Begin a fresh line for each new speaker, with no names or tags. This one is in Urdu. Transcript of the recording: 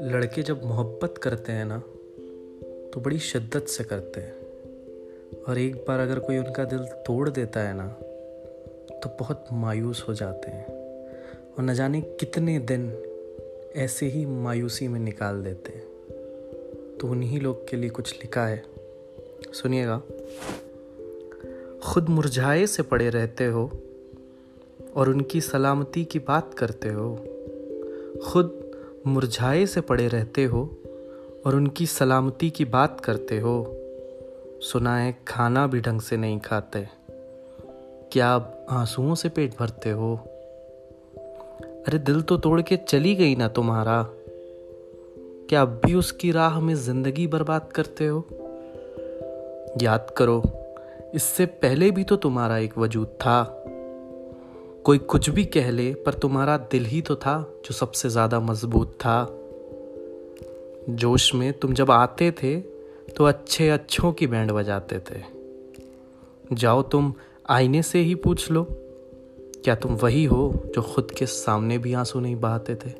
لڑکے جب محبت کرتے ہیں نا، تو بڑی شدت سے کرتے ہیں۔ اور ایک بار اگر کوئی ان کا دل توڑ دیتا ہے نا، تو بہت مایوس ہو جاتے ہیں۔ اور نہ جانے کتنے دن ایسے ہی مایوسی میں نکال دیتے ہیں۔ تو انہی لوگ کے لیے کچھ لکھا ہے۔ سنیے گا۔ خود مرجھائے سے پڑے رہتے ہو اور ان کی سلامتی کی بات کرتے ہو۔ خود مرجھائے سے پڑے رہتے ہو اور ان کی سلامتی کی بات کرتے ہو۔ سنا ہے کھانا بھی ڈھنگ سے نہیں کھاتے۔ کیا اب آنسوؤں سے پیٹ بھرتے ہو؟ ارے دل تو توڑ کے چلی گئی نا تمہارا۔ کیا اب بھی اس کی راہ میں زندگی برباد کرتے ہو؟ یاد کرو، اس سے پہلے بھی تو تمہارا ایک وجود تھا۔ کوئی کچھ بھی کہہ لے، پر تمہارا دل ہی تو تھا جو سب سے زیادہ مضبوط تھا۔ جوش میں تم جب آتے تھے تو اچھے اچھوں کی بینڈ بجاتے تھے۔ جاؤ تم آئینے سے ہی پوچھ لو، کیا تم وہی ہو جو خود کے سامنے بھی آنسو نہیں بہاتے تھے؟